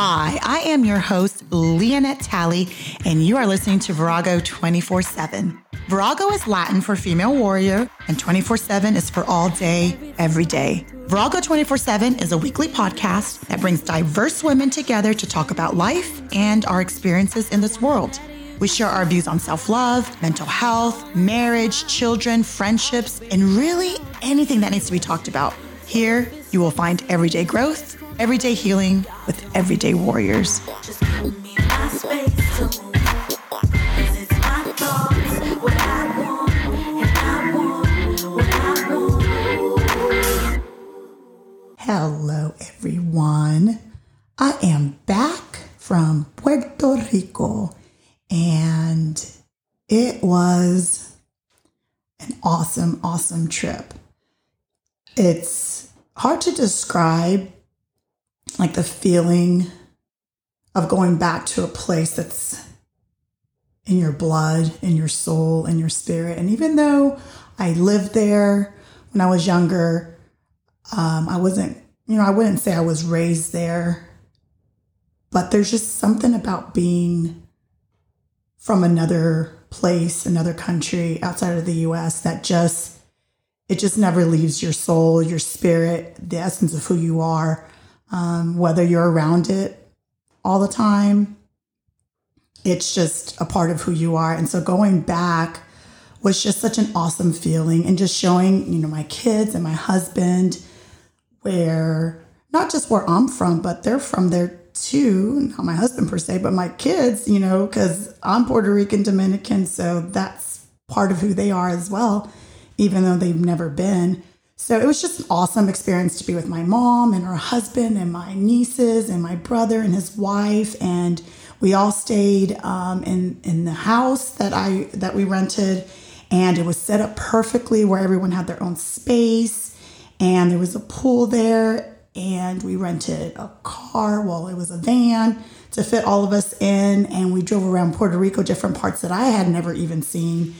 Hi, I am your host, Leonette Talley, and you are listening to Virago 24 7. Virago is Latin for female warrior, and 24 7 is for all day, every day. Virago 24 7 is a weekly podcast that brings diverse women together to talk about life and our experiences in this world. We share our views on self love, mental health, marriage, children, friendships, and really anything that needs to be talked about. Here, you will find everyday growth, everyday healing with everyday warriors. Hello, everyone. I am back from Puerto Rico and it was an awesome, awesome trip. It's hard to describe like the feeling of going back to a place that's in your blood, in your soul, in your spirit. And even though I lived there when I was younger, um, I wasn't, you know, I wouldn't say I was raised there, but there's just something about being from another place, another country outside of the US that just, it just never leaves your soul, your spirit, the essence of who you are um, whether you're around it all the time. It's just a part of who you are. And so going back was just such an awesome feeling and just showing, you know, my kids and my husband where not just where I'm from, but they're from there too. Not my husband per se, but my kids, you know, because I'm Puerto Rican Dominican. So that's part of who they are as well, even though they've never been. So it was just an awesome experience to be with my mom and her husband and my nieces and my brother and his wife. And we all stayed um, in in the house that I that we rented. And it was set up perfectly where everyone had their own space. And there was a pool there. And we rented a car well it was a van to fit all of us in. And we drove around Puerto Rico different parts that I had never even seen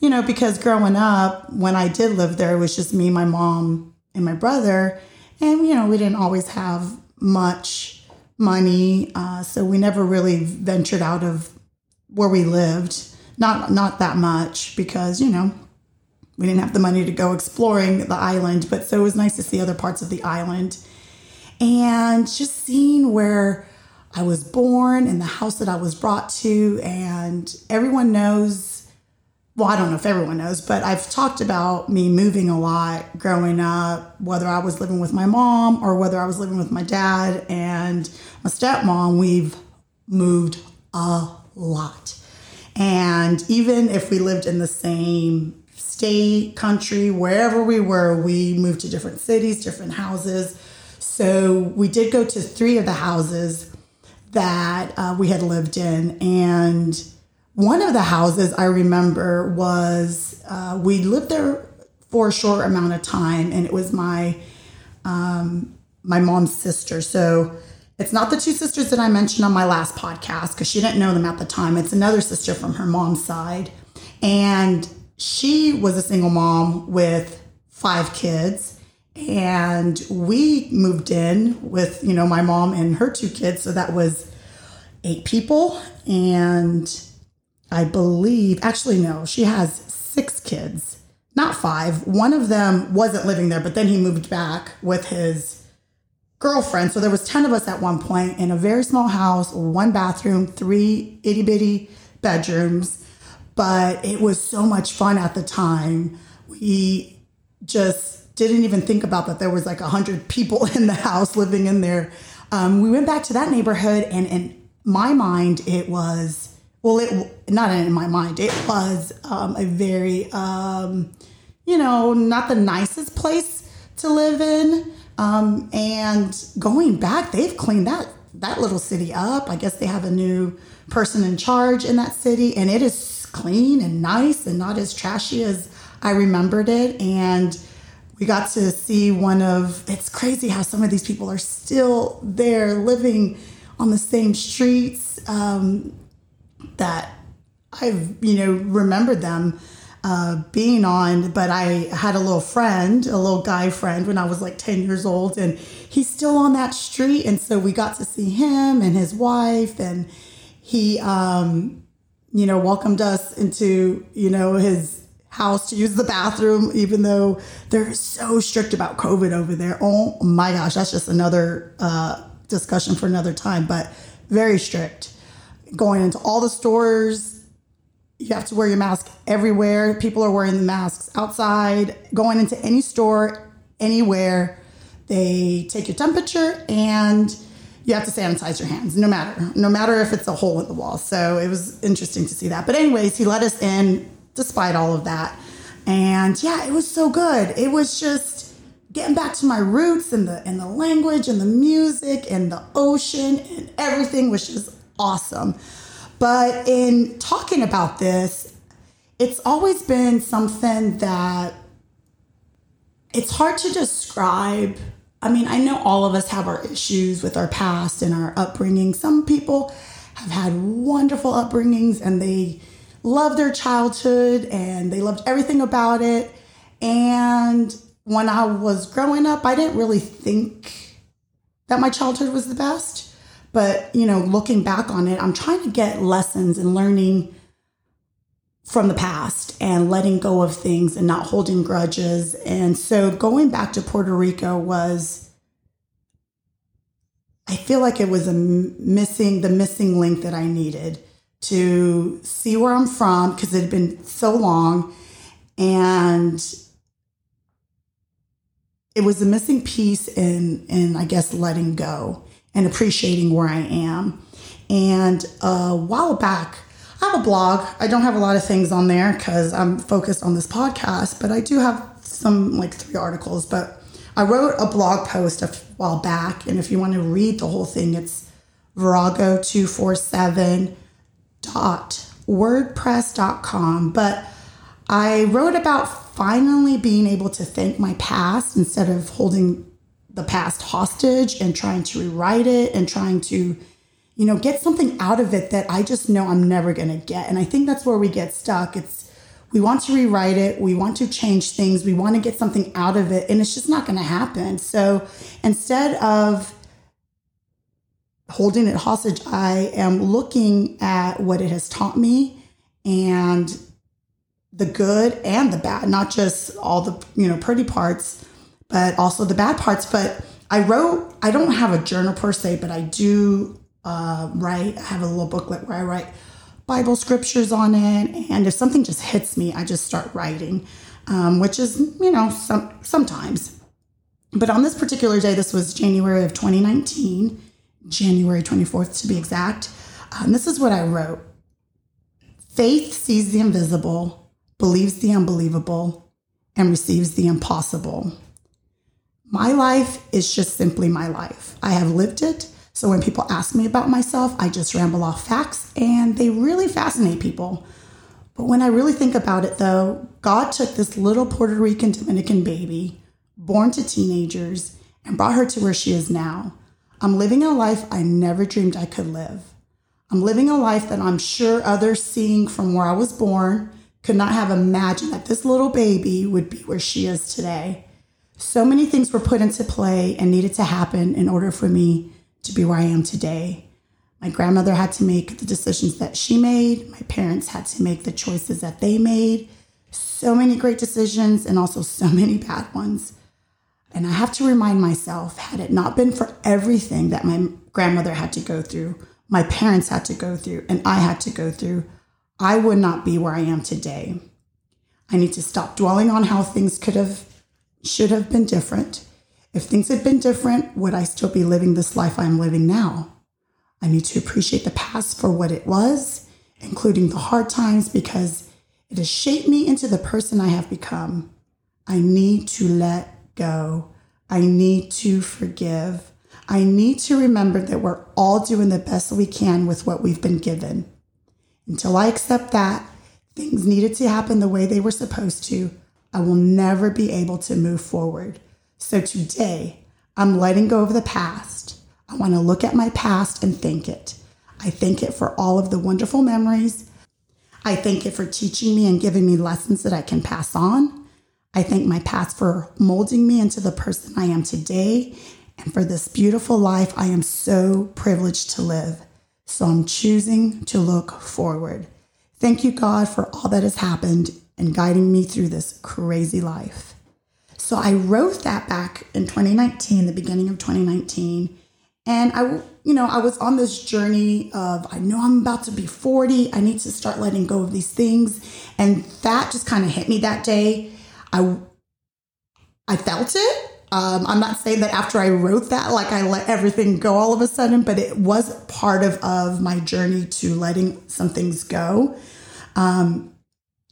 you know, because growing up, when I did live there, it was just me, my mom, and my brother. And, you know, we didn't always have much money. Uh, so we never really ventured out of where we lived. Not, not that much because, you know, we didn't have the money to go exploring the island. But so it was nice to see other parts of the island. And just seeing where I was born and the house that I was brought to. And everyone knows well, I don't know if everyone knows, but I've talked about me moving a lot growing up, whether I was living with my mom or whether I was living with my dad and my stepmom, we've moved a lot. And even if we lived in the same state, country, wherever we were, we moved to different cities, different houses. So we did go to three of the houses that uh, we had lived in. And one of the houses I remember was uh, we lived there for a short amount of time, and it was my um, my mom's sister. So it's not the two sisters that I mentioned on my last podcast because she didn't know them at the time. It's another sister from her mom's side, and she was a single mom with five kids. And we moved in with, you know, my mom and her two kids. So that was eight people. And I believe, actually, no, she has six kids, not five. One of them wasn't living there, but then he moved back with his girlfriend. So there was 10 of us at one point in a very small house, one bathroom, three itty bitty bedrooms. But it was so much fun at the time. We just didn't even think about that there was like a hundred people in the house living in there. Um, we went back to that neighborhood and in my mind, it was well, it not in my mind. It was um, a very, um, you know, not the nicest place to live in. Um, and going back, they've cleaned that that little city up. I guess they have a new person in charge in that city, and it is clean and nice and not as trashy as I remembered it. And we got to see one of. It's crazy how some of these people are still there, living on the same streets. Um, that I've, you know, remembered them. uh, being on, but I had a little friend, a little guy friend when I was like 10 years old, and he's still on that street. And so we got to see him and his wife, and he, um, you know, welcomed us into, you know, his house to use the bathroom, even though they're so strict about COVID over there. Oh my gosh, that's just another uh, discussion for another time, but very strict. Going into all the stores, you have to wear your mask everywhere. People are wearing the masks outside, going into any store, anywhere. They take your temperature and you have to sanitize your hands no matter no matter if it's a hole in the wall. So it was interesting to see that. But anyways he let us in despite all of that. And yeah it was so good. It was just getting back to my roots and the and the language and the music and the ocean and everything was just awesome but in talking about this, it's always been something that it's hard to describe. I mean, I know all of us have our issues with our past and our upbringing. Some people have had wonderful upbringings and they love their childhood and they loved everything about it. And when I was growing up, I didn't really think that my childhood was the best. But, you know, looking back on it, I'm trying to get lessons and learning from the past and letting go of things and not holding grudges. And so going back to Puerto Rico was, I feel like it was a missing, the missing link that I needed to see where I'm from because it had been so long. And it was a missing piece in, in I guess, letting go and appreciating where I am. And a while back, I have a blog. I don't have a lot of things on there because I'm focused on this podcast, but I do have some like three articles. But I wrote a blog post a while back, and if you want to read the whole thing, it's virago247.wordpress.com. But I wrote about finally being able to thank my past instead of holding the past hostage and trying to rewrite it and trying to, you know, get something out of it that I just know I'm never going to get. And I think that's where we get stuck. It's, we want to rewrite it, we want to change things, we want to get something out of it, and it's just not going to happen. So instead of holding it hostage, I am looking at what it has taught me and the good and the bad, not just all the, you know, pretty parts but also the bad parts. But I wrote, I don't have a journal per se, but I do uh, write. I have a little booklet where I write Bible scriptures on it. And if something just hits me, I just start writing, um, which is, you know, some, sometimes. But on this particular day, this was January of 2019, January 24th to be exact. Um, this is what I wrote Faith sees the invisible, believes the unbelievable, and receives the impossible. My life is just simply my life. I have lived it. So when people ask me about myself, I just ramble off facts and they really fascinate people. But when I really think about it, though, God took this little Puerto Rican Dominican baby, born to teenagers, and brought her to where she is now. I'm living a life I never dreamed I could live. I'm living a life that I'm sure others seeing from where I was born could not have imagined that this little baby would be where she is today. So many things were put into play and needed to happen in order for me to be where I am today. My grandmother had to make the decisions that she made. My parents had to make the choices that they made. So many great decisions and also so many bad ones. And I have to remind myself had it not been for everything that my grandmother had to go through, my parents had to go through, and I had to go through, I would not be where I am today. I need to stop dwelling on how things could have should have been different. If things had been different, would I still be living this life I'm living now? I need to appreciate the past for what it was, including the hard times, because it has shaped me into the person I have become. I need to let go. I need to forgive. I need to remember that we're all doing the best we can with what we've been given. Until I accept that, things needed to happen the way they were supposed to, I will never be able to move forward. So today, I'm letting go of the past. I want to look at my past and thank it. I thank it for all of the wonderful memories. I thank it for teaching me and giving me lessons that I can pass on. I thank my past for molding me into the person I am today and for this beautiful life I am so privileged to live. So I'm choosing to look forward. Thank you, God, for all that has happened and guiding me through this crazy life. So I wrote that back in 2019, the beginning of 2019. And I, you know, I was on this journey of I know I'm about to be 40. I need to start letting go of these things. And that just kind of hit me that day. I I felt it. Um, I'm not saying that after I wrote that, like I let everything go all of a sudden, but it was part of, of my journey to letting some things go. Um,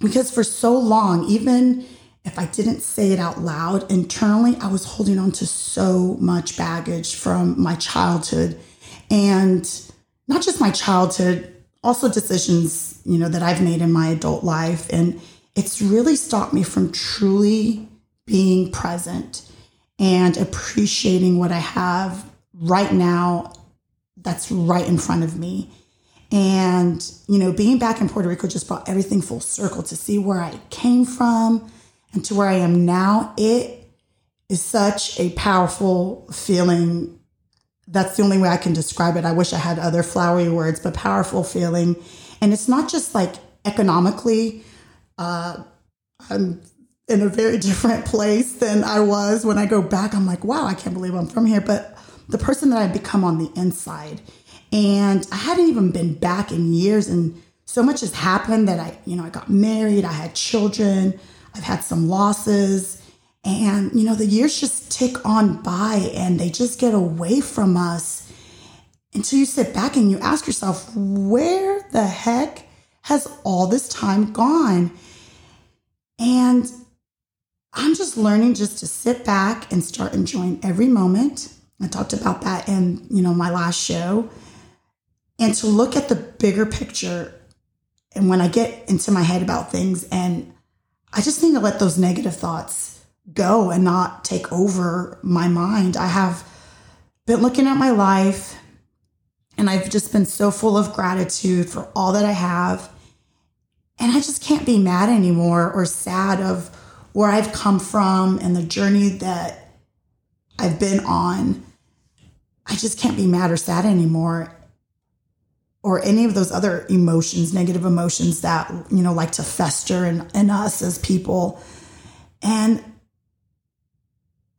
because for so long, even if I didn't say it out loud, internally, I was holding on to so much baggage from my childhood and not just my childhood, also decisions, you know, that I've made in my adult life. And it's really stopped me from truly being present and appreciating what I have right now that's right in front of me. And, you know, being back in Puerto Rico just brought everything full circle to see where I came from and to where I am now. It is such a powerful feeling. That's the only way I can describe it. I wish I had other flowery words, but powerful feeling. And it's not just like economically. Uh, I'm in a very different place than I was when I go back. I'm like, wow, I can't believe I'm from here. But the person that I've become on the inside. And I hadn't even been back in years. And so much has happened that I, you know, I got married, I had children, I've had some losses. And, you know, the years just tick on by and they just get away from us until you sit back and you ask yourself, where the heck has all this time gone? And I'm just learning just to sit back and start enjoying every moment. I talked about that in, you know, my last show. And to look at the bigger picture and when I get into my head about things and I just need to let those negative thoughts go and not take over my mind. I have been looking at my life and I've just been so full of gratitude for all that I have. And I just can't be mad anymore or sad of where I've come from and the journey that I've been on, I just can't be mad or sad anymore. Or any of those other emotions, negative emotions that, you know, like to fester in, in us as people. And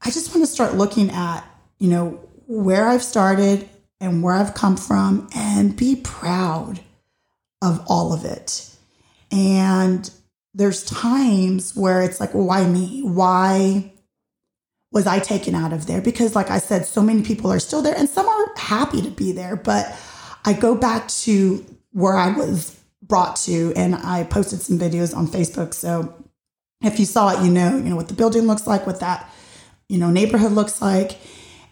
I just want to start looking at, you know, where I've started and where I've come from and be proud of all of it. And there's times where it's like, why me? Why was I taken out of there? Because, like I said, so many people are still there and some are happy to be there. But I go back to where I was brought to, and I posted some videos on Facebook. So if you saw it, you know, you know what the building looks like, what that, you know, neighborhood looks like.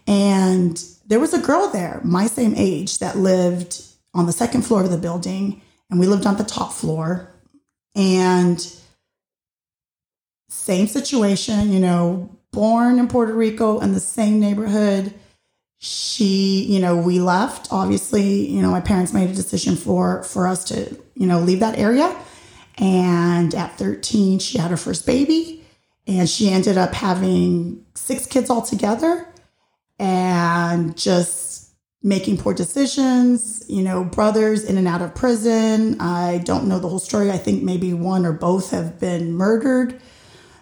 And there was a girl there, my same age, that lived on the second floor of the building, and we lived on the top floor. And same situation, you know, born in Puerto Rico in the same neighborhood. She, you know, we left. Obviously, you know, my parents made a decision for for us to, you know, leave that area. And at 13, she had her first baby, and she ended up having six kids altogether and just making poor decisions, you know, brothers in and out of prison. I don't know the whole story. I think maybe one or both have been murdered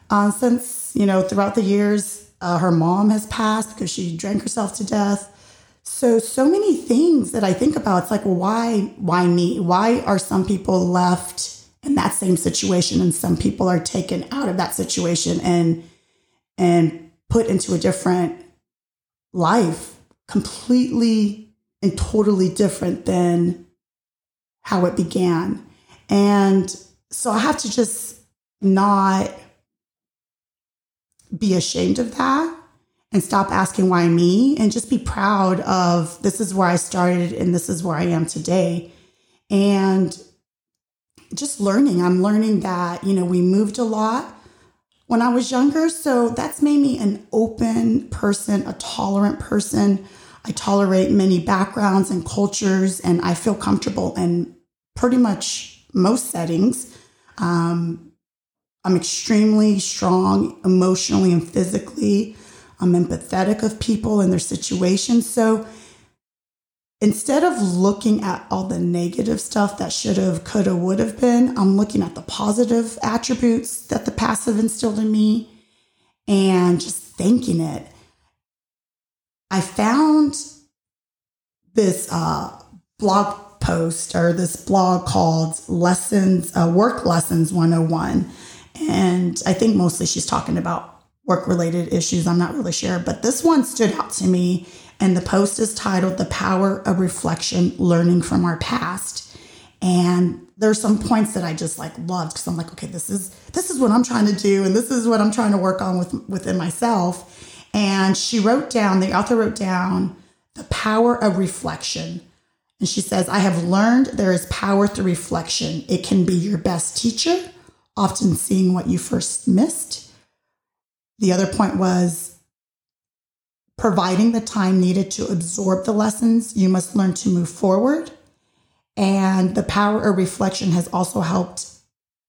uh, since, you know, throughout the years. Uh, her mom has passed because she drank herself to death. So, so many things that I think about. It's like, well, why, why me? Why are some people left in that same situation and some people are taken out of that situation and, and put into a different life completely and totally different than how it began. And so I have to just not be ashamed of that and stop asking why me and just be proud of this is where I started and this is where I am today. And just learning, I'm learning that, you know, we moved a lot when I was younger. So that's made me an open person, a tolerant person. I tolerate many backgrounds and cultures, and I feel comfortable in pretty much most settings. Um, I'm extremely strong emotionally and physically. I'm empathetic of people and their situations. So instead of looking at all the negative stuff that should have, could have, would have been, I'm looking at the positive attributes that the past have instilled in me and just thanking it. I found this uh, blog post or this blog called Lessons, uh, Work Lessons 101. And I think mostly she's talking about work related issues. I'm not really sure, but this one stood out to me. And the post is titled The Power of Reflection Learning from Our Past. And there's some points that I just like loved because I'm like, okay, this is this is what I'm trying to do, and this is what I'm trying to work on with within myself. And she wrote down, the author wrote down the power of reflection. And she says, I have learned there is power through reflection. It can be your best teacher, often seeing what you first missed. The other point was providing the time needed to absorb the lessons. You must learn to move forward. And the power of reflection has also helped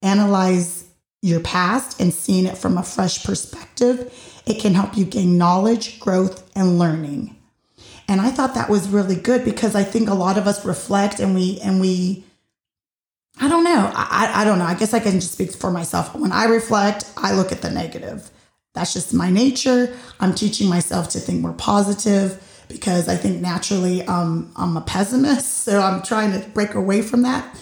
analyze your past and seeing it from a fresh perspective. It can help you gain knowledge, growth, and learning. And I thought that was really good because I think a lot of us reflect and we and we I don't know. I, I don't know. I guess I can just speak for myself. When I reflect, I look at the negative. That's just my nature. I'm teaching myself to think more positive because I think naturally um, I'm a pessimist. So I'm trying to break away from that.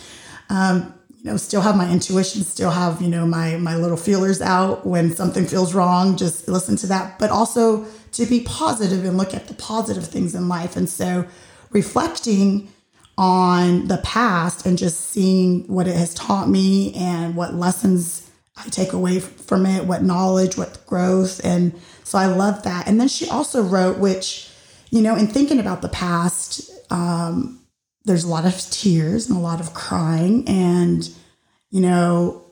Um, you know, still have my intuition, still have, you know, my my little feelers out when something feels wrong, just listen to that. But also to be positive and look at the positive things in life. And so reflecting on the past and just seeing what it has taught me and what lessons I take away from it, what knowledge, what growth. And so I love that. And then she also wrote, which, you know, in thinking about the past, um, there's a lot of tears and a lot of crying. And, you know,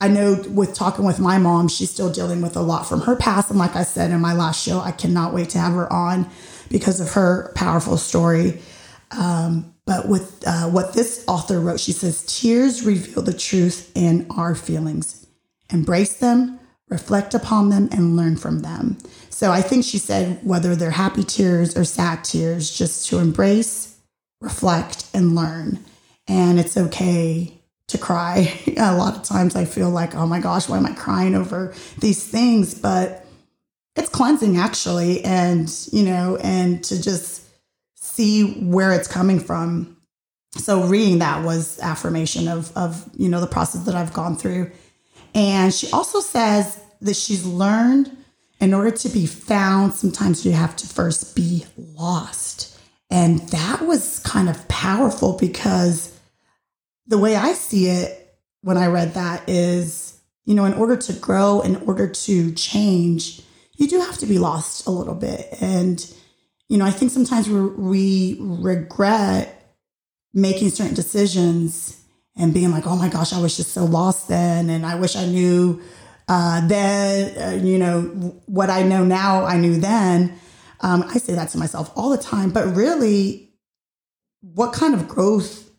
I know with talking with my mom, she's still dealing with a lot from her past. And like I said in my last show, I cannot wait to have her on because of her powerful story. Um, but with uh, what this author wrote, she says, Tears reveal the truth in our feelings. Embrace them, reflect upon them, and learn from them. So I think she said, whether they're happy tears or sad tears, just to embrace, reflect, and learn. And it's okay to cry. a lot of times I feel like, oh my gosh, why am I crying over these things? But it's cleansing actually. And, you know, and to just see where it's coming from. So reading that was affirmation of, of, you know, the process that I've gone through. And she also says that she's learned in order to be found, sometimes you have to first be lost. And that was kind of powerful because the way I see it when I read that is, you know, in order to grow, in order to change, you do have to be lost a little bit. And, you know, I think sometimes we, we regret making certain decisions and being like, oh my gosh, I was just so lost then. And I wish I knew uh, then, uh, you know, what I know now, I knew then. Um, I say that to myself all the time. But really, what kind of growth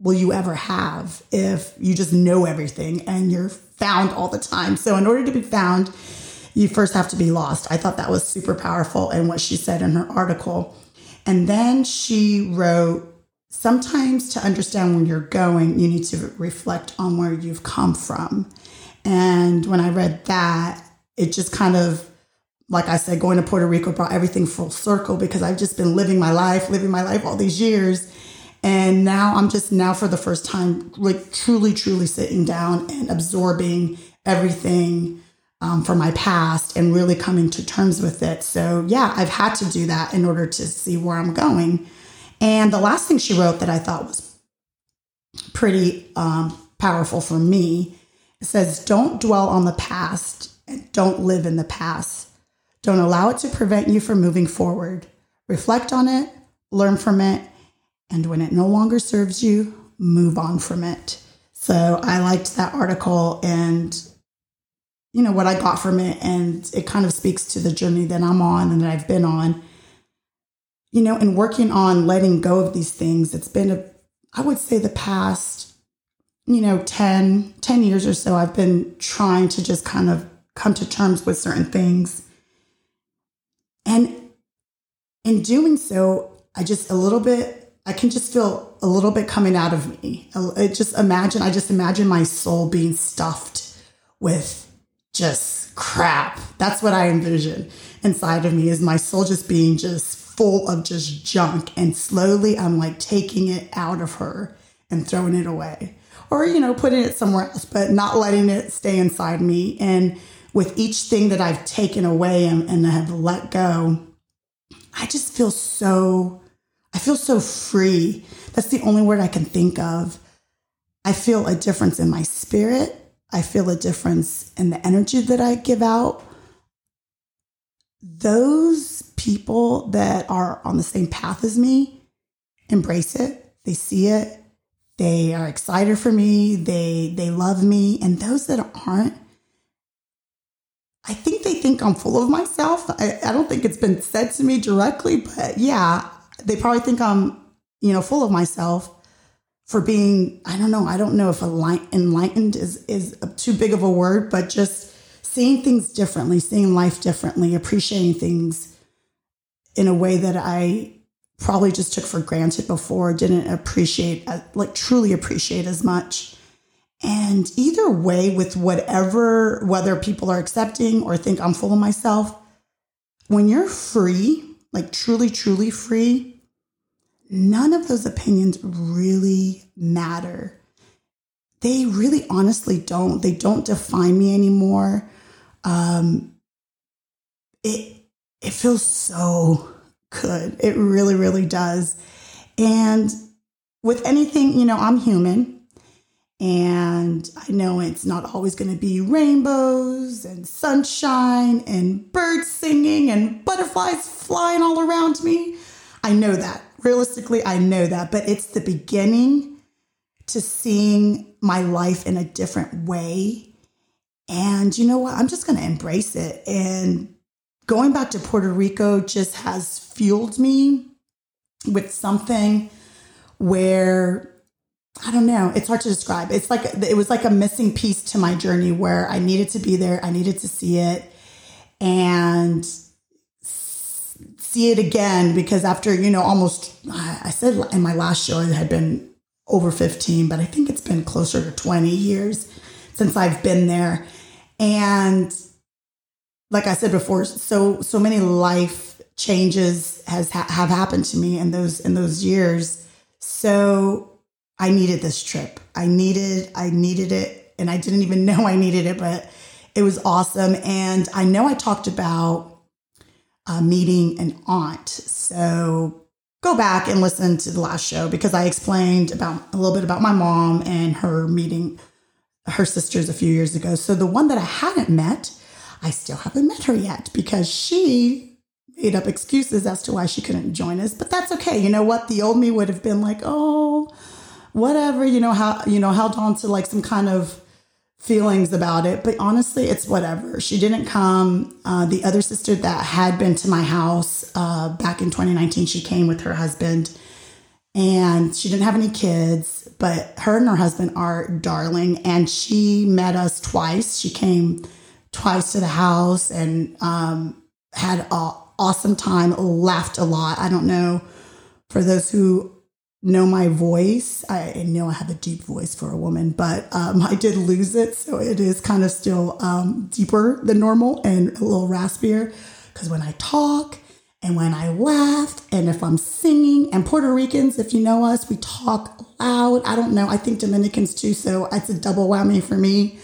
will you ever have if you just know everything and you're found all the time. So, in order to be found, you first have to be lost. I thought that was super powerful in what she said in her article. And then she wrote, Sometimes to understand where you're going, you need to reflect on where you've come from. And when I read that, it just kind of, like I said, going to Puerto Rico brought everything full circle because I've just been living my life, living my life all these years and now I'm just now for the first time, like truly, truly sitting down and absorbing everything um, from my past and really coming to terms with it. So, yeah, I've had to do that in order to see where I'm going. And the last thing she wrote that I thought was pretty um, powerful for me says, Don't dwell on the past and don't live in the past. Don't allow it to prevent you from moving forward. Reflect on it, learn from it, and when it no longer serves you, move on from it. So I liked that article and you know what I got from it and it kind of speaks to the journey that I'm on and that I've been on. You know, in working on letting go of these things, it's been a I would say the past you know 10 10 years or so i've been trying to just kind of come to terms with certain things and in doing so i just a little bit i can just feel a little bit coming out of me I just imagine i just imagine my soul being stuffed with just crap that's what i envision inside of me is my soul just being just full of just junk and slowly i'm like taking it out of her and throwing it away or, you know, putting it somewhere else, but not letting it stay inside me. And with each thing that I've taken away and, and have let go, I just feel so, I feel so free. That's the only word I can think of. I feel a difference in my spirit. I feel a difference in the energy that I give out. Those people that are on the same path as me embrace it, they see it, they are excited for me. They they love me. And those that aren't, I think they think I'm full of myself. I, I don't think it's been said to me directly, but yeah, they probably think I'm, you know, full of myself for being, I don't know, I don't know if enlightened is is too big of a word, but just seeing things differently, seeing life differently, appreciating things in a way that I probably just took for granted before, didn't appreciate, uh, like truly appreciate as much. And either way, with whatever, whether people are accepting or think I'm full of myself, when you're free, like truly, truly free, none of those opinions really matter. They really honestly don't. They don't define me anymore. Um, it it feels so good. It really, really does. And with anything, you know, I'm human. And I know it's not always going to be rainbows and sunshine and birds singing and butterflies flying all around me. I know that. Realistically, I know that. But it's the beginning to seeing my life in a different way. And you know what? I'm just going to embrace it. And going back to Puerto Rico just has fueled me with something where I don't know, it's hard to describe. It's like it was like a missing piece to my journey where I needed to be there, I needed to see it and see it again because after, you know, almost I said in my last show it had been over 15, but I think it's been closer to 20 years since I've been there. And like I said before, so so many life changes has ha- have happened to me in those in those years. So I needed this trip. I needed I needed it, and I didn't even know I needed it, but it was awesome. And I know I talked about uh, meeting an aunt, so go back and listen to the last show because I explained about a little bit about my mom and her meeting her sisters a few years ago. So the one that I hadn't met I still haven't met her yet because she made up excuses as to why she couldn't join us. But that's okay. You know what? The old me would have been like, oh, whatever, you know, how, you know, held on to like some kind of feelings about it. But honestly, it's whatever. She didn't come. Uh, the other sister that had been to my house uh, back in 2019, she came with her husband and she didn't have any kids, but her and her husband are darling. And she met us twice. She came twice to the house and um, had an awesome time, laughed a lot. I don't know for those who know my voice. I know I have a deep voice for a woman, but um, I did lose it. So it is kind of still um, deeper than normal and a little raspier. Because when I talk and when I laugh and if I'm singing, and Puerto Ricans, if you know us, we talk loud. I don't know. I think Dominicans too. So it's a double whammy for me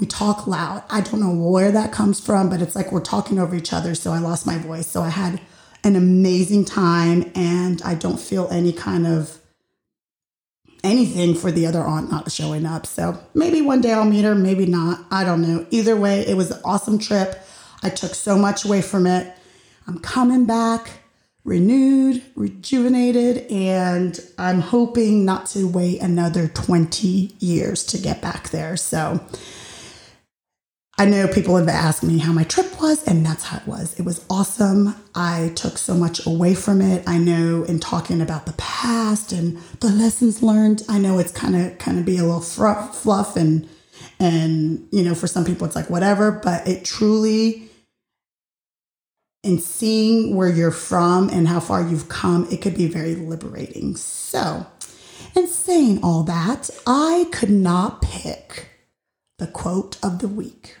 we talk loud. I don't know where that comes from, but it's like we're talking over each other. So I lost my voice. So I had an amazing time and I don't feel any kind of anything for the other aunt not showing up. So maybe one day I'll meet her, maybe not. I don't know. Either way, it was an awesome trip. I took so much away from it. I'm coming back renewed, rejuvenated, and I'm hoping not to wait another 20 years to get back there. So, I know people have asked me how my trip was, and that's how it was. It was awesome. I took so much away from it. I know in talking about the past and the lessons learned, I know it's kind of kind of be a little fluff and and you know for some people it's like whatever, but it truly in seeing where you're from and how far you've come, it could be very liberating. So, in saying all that, I could not pick the quote of the week.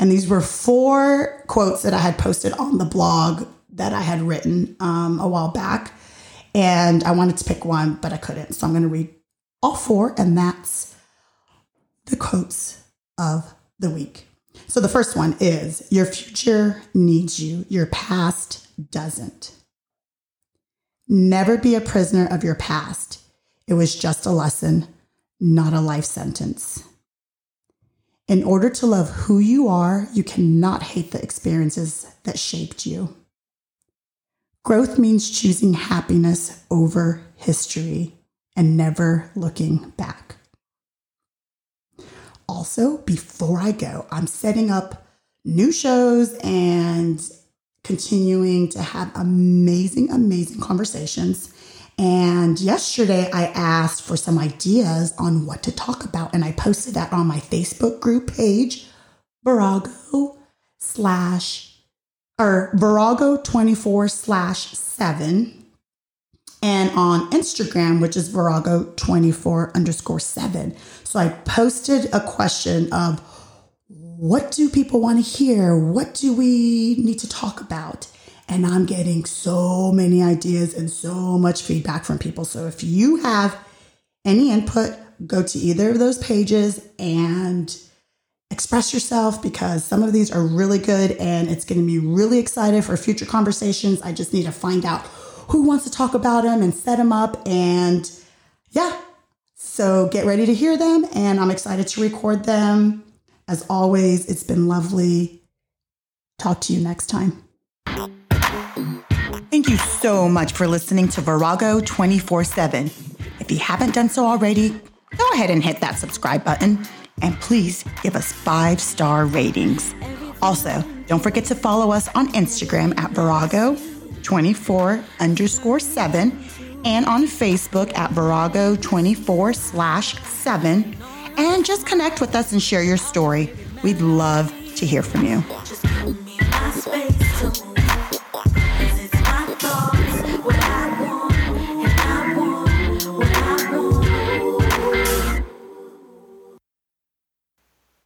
And these were four quotes that I had posted on the blog that I had written um, a while back. And I wanted to pick one, but I couldn't. So I'm going to read all four, and that's the quotes of the week. So the first one is Your future needs you, your past doesn't. Never be a prisoner of your past. It was just a lesson, not a life sentence. In order to love who you are, you cannot hate the experiences that shaped you. Growth means choosing happiness over history and never looking back. Also, before I go, I'm setting up new shows and continuing to have amazing, amazing conversations and yesterday I asked for some ideas on what to talk about, and I posted that on my Facebook group page, Virago slash or Virago 24 slash 7, and on Instagram, which is Virago 24 underscore 7. So I posted a question of what do people want to hear? What do we need to talk about? And I'm getting so many ideas and so much feedback from people. So if you have any input, go to either of those pages and express yourself because some of these are really good and it's going to be really excited for future conversations. I just need to find out who wants to talk about them and set them up. And yeah, so get ready to hear them. And I'm excited to record them. As always, it's been lovely. Talk to you next time. Thank you so much for listening to Virago 24 7. If you haven't done so already, go ahead and hit that subscribe button and please give us five star ratings. Also, don't forget to follow us on Instagram at Virago 24 underscore 7 and on Facebook at Virago 24 slash 7 and just connect with us and share your story. We'd love to hear from you.